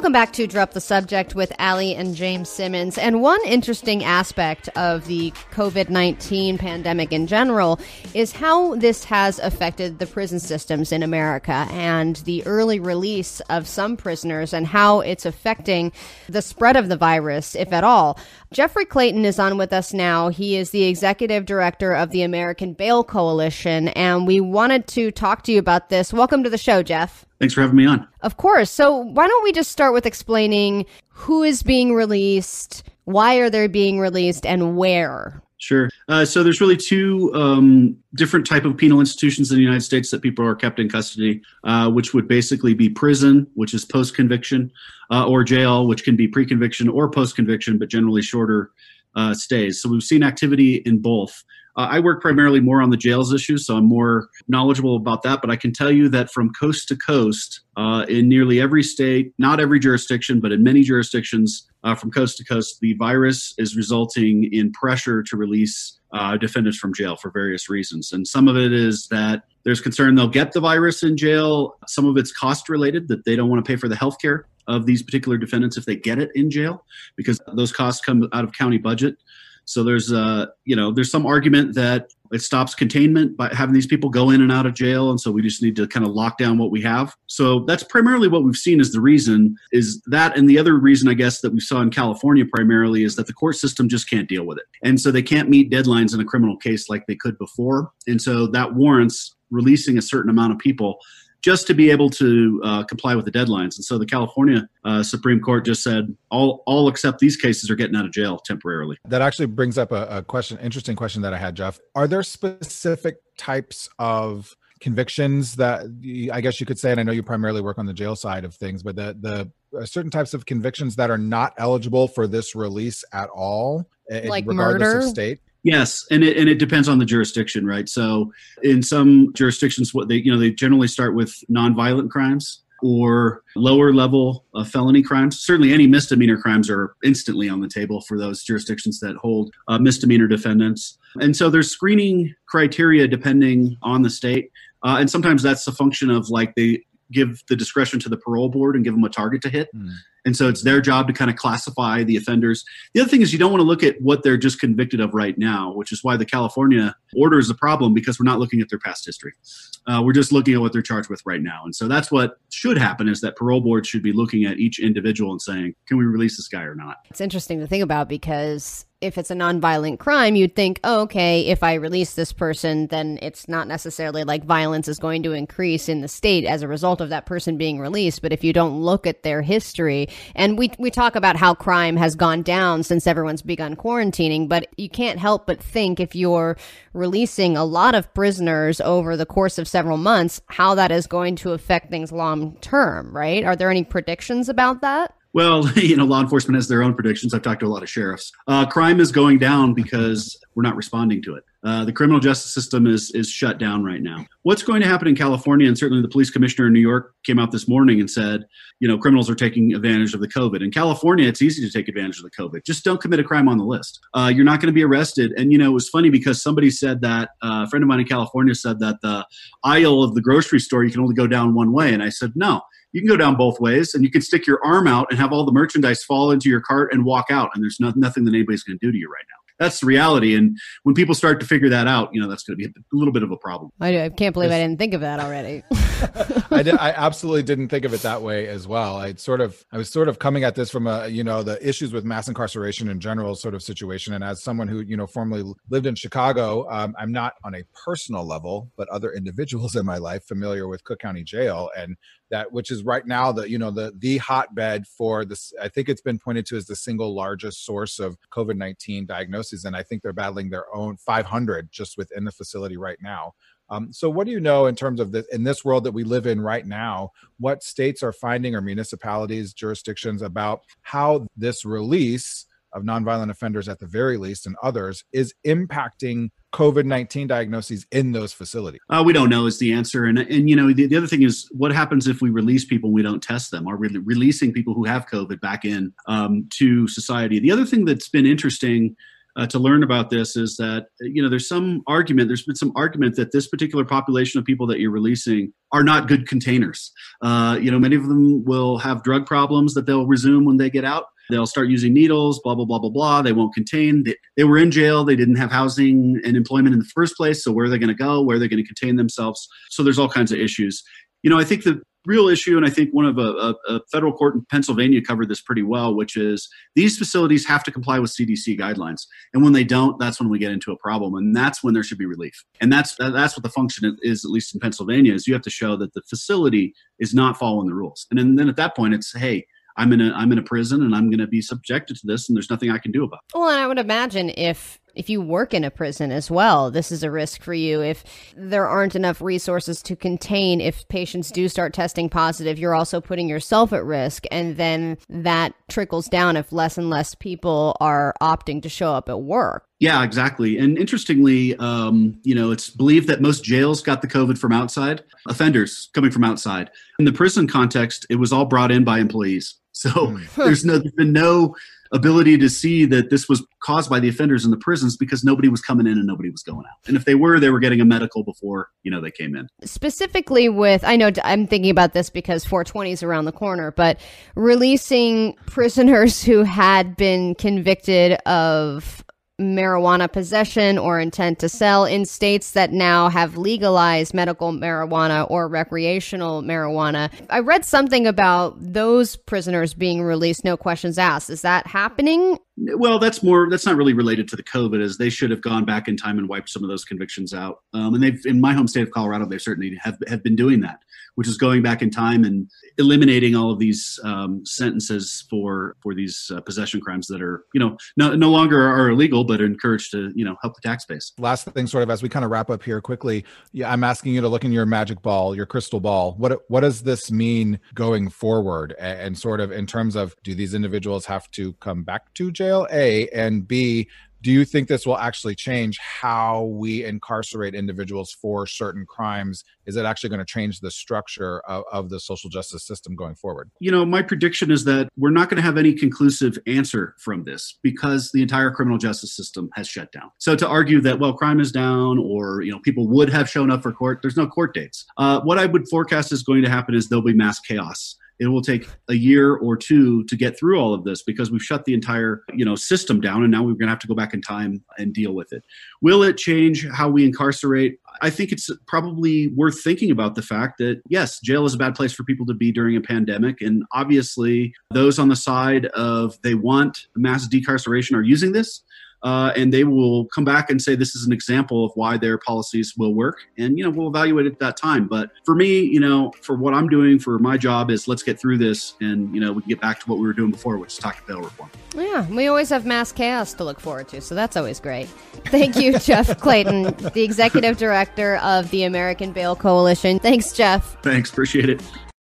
Welcome back to Drop the Subject with Ali and James Simmons. And one interesting aspect of the COVID 19 pandemic in general is how this has affected the prison systems in America and the early release of some prisoners and how it's affecting the spread of the virus, if at all. Jeffrey Clayton is on with us now. He is the executive director of the American Bail Coalition, and we wanted to talk to you about this. Welcome to the show, Jeff. Thanks for having me on. Of course. So, why don't we just start with explaining who is being released, why are they being released, and where? Sure. Uh, so there's really two um, different type of penal institutions in the United States that people are kept in custody, uh, which would basically be prison, which is post-conviction, uh, or jail, which can be pre-conviction or post-conviction, but generally shorter uh, stays. So we've seen activity in both. Uh, I work primarily more on the jails issue, so I'm more knowledgeable about that. But I can tell you that from coast to coast, uh, in nearly every state, not every jurisdiction, but in many jurisdictions uh, from coast to coast, the virus is resulting in pressure to release uh, defendants from jail for various reasons. And some of it is that there's concern they'll get the virus in jail. Some of it's cost related, that they don't want to pay for the health care of these particular defendants if they get it in jail, because those costs come out of county budget. So there's uh, you know there's some argument that it stops containment by having these people go in and out of jail, and so we just need to kind of lock down what we have. So that's primarily what we've seen is the reason is that, and the other reason I guess that we saw in California primarily is that the court system just can't deal with it, and so they can't meet deadlines in a criminal case like they could before, and so that warrants releasing a certain amount of people just to be able to uh, comply with the deadlines. And so the California uh, Supreme Court just said all all except these cases are getting out of jail temporarily. That actually brings up a, a question, interesting question that I had, Jeff. Are there specific types of convictions that I guess you could say, and I know you primarily work on the jail side of things, but the the uh, certain types of convictions that are not eligible for this release at all, like regardless murder? of state. Yes, and it and it depends on the jurisdiction, right? So in some jurisdictions, what they you know they generally start with nonviolent crimes or lower level uh, felony crimes. Certainly, any misdemeanor crimes are instantly on the table for those jurisdictions that hold uh, misdemeanor defendants. And so there's screening criteria depending on the state, uh, and sometimes that's a function of like they give the discretion to the parole board and give them a target to hit. Mm. And so it's their job to kind of classify the offenders. The other thing is you don't want to look at what they're just convicted of right now, which is why the California order is a problem because we're not looking at their past history. Uh, we're just looking at what they're charged with right now. And so that's what should happen is that parole board should be looking at each individual and saying, can we release this guy or not? It's interesting to think about because if it's a nonviolent crime, you'd think, oh, okay, if I release this person, then it's not necessarily like violence is going to increase in the state as a result of that person being released. But if you don't look at their history, and we, we talk about how crime has gone down since everyone's begun quarantining, but you can't help but think if you're releasing a lot of prisoners over the course of several months, how that is going to affect things long term, right? Are there any predictions about that? Well, you know, law enforcement has their own predictions. I've talked to a lot of sheriffs. Uh, crime is going down because we're not responding to it. Uh, the criminal justice system is is shut down right now. What's going to happen in California, and certainly the police commissioner in New York came out this morning and said, you know, criminals are taking advantage of the COVID. In California, it's easy to take advantage of the COVID. Just don't commit a crime on the list. Uh, you're not going to be arrested. And you know, it was funny because somebody said that uh, a friend of mine in California said that the aisle of the grocery store you can only go down one way, and I said no you can go down both ways and you can stick your arm out and have all the merchandise fall into your cart and walk out and there's no, nothing that anybody's going to do to you right now that's the reality. And when people start to figure that out you know that's going to be a little bit of a problem. I, I can't believe i didn't think of that already. I, did, I absolutely didn't think of it that way as well. I sort of i was sort of coming at this from a you know the issues with mass incarceration in general sort of situation. And as someone who you know formerly lived in chicago um, i'm not on a personal level but other individuals in my life familiar with cook county jail and that which is right now the you know the the hotbed for this i think it's been pointed to as the single largest source of covid-19 and i think they're battling their own 500 just within the facility right now um, so what do you know in terms of this in this world that we live in right now what states are finding or municipalities jurisdictions about how this release of nonviolent offenders at the very least and others is impacting COVID 19 diagnoses in those facilities? Uh, we don't know is the answer. And, and you know, the, the, other thing is what happens if we release people we don't test them? Are we releasing people who have COVID back in um, to society? The other thing that's been interesting uh, to learn about this is that you know there's some argument there's been some argument that this particular population of people that you're releasing are not good containers. Uh, you know many of them will have drug problems that they'll resume when they get out. They'll start using needles blah blah blah blah blah. They won't contain. They, they were in jail. They didn't have housing and employment in the first place. So where are they going to go? Where are they going to contain themselves? So there's all kinds of issues. You know i think the real issue, and I think one of a, a, a, federal court in Pennsylvania covered this pretty well, which is these facilities have to comply with CDC guidelines, and when they don't, that's when we get into a problem, and that's when there should be relief. And that's that's what the function is, at least in Pennsylvania, is you have to show that the facility is not following the rules, and then, then at that point, it's hey. I'm in a I'm in a prison and I'm going to be subjected to this and there's nothing I can do about it. Well, and I would imagine if if you work in a prison as well, this is a risk for you. If there aren't enough resources to contain, if patients do start testing positive, you're also putting yourself at risk. And then that trickles down if less and less people are opting to show up at work. Yeah, exactly. And interestingly, um, you know, it's believed that most jails got the COVID from outside, offenders coming from outside. In the prison context, it was all brought in by employees. So hmm. there's no, there's been no ability to see that this was caused by the offenders in the prisons because nobody was coming in and nobody was going out. And if they were, they were getting a medical before, you know, they came in. Specifically with I know I'm thinking about this because 420 is around the corner, but releasing prisoners who had been convicted of marijuana possession or intent to sell in states that now have legalized medical marijuana or recreational marijuana. I read something about those prisoners being released, no questions asked. Is that happening? Well, that's more. That's not really related to the COVID, as they should have gone back in time and wiped some of those convictions out. Um, and they've, in my home state of Colorado, they certainly have have been doing that which is going back in time and eliminating all of these um, sentences for for these uh, possession crimes that are you know no, no longer are illegal but are encouraged to you know help the tax base. Last thing, sort of as we kind of wrap up here quickly, yeah, I'm asking you to look in your magic ball, your crystal ball. What what does this mean going forward, and, and sort of in terms of do these individuals have to come back to jail? A and B do you think this will actually change how we incarcerate individuals for certain crimes? Is it actually going to change the structure of, of, the social justice system going forward? You know my prediction is that we're not going to have any conclusive answer from this because the entire criminal justice system has shut down. So to argue that well crime is down or you know people would have shown up for court there's no court dates. Uh, what i would forecast is going to happen is there'll be mass chaos it will take a year or two to get through all of this because we've shut the entire you know system down and now we're going to have to go back in time and deal with it. Will it change how we incarcerate? I think it's probably worth thinking about the fact that yes jail is a bad place for people to be during a pandemic and obviously those on the side of they want mass decarceration are using this uh, and they will come back and say this is an example of why their policies will work. And you know we'll evaluate at that time. But for me you know for what i'm doing for my job is let's get through this and you know we can get back to what we were doing before which is talking bail reform. Yeah we always have mass chaos to look forward to so that's always great. Thank you jeff clayton the executive director of the american bail coalition. Thanks jeff. Thanks appreciate it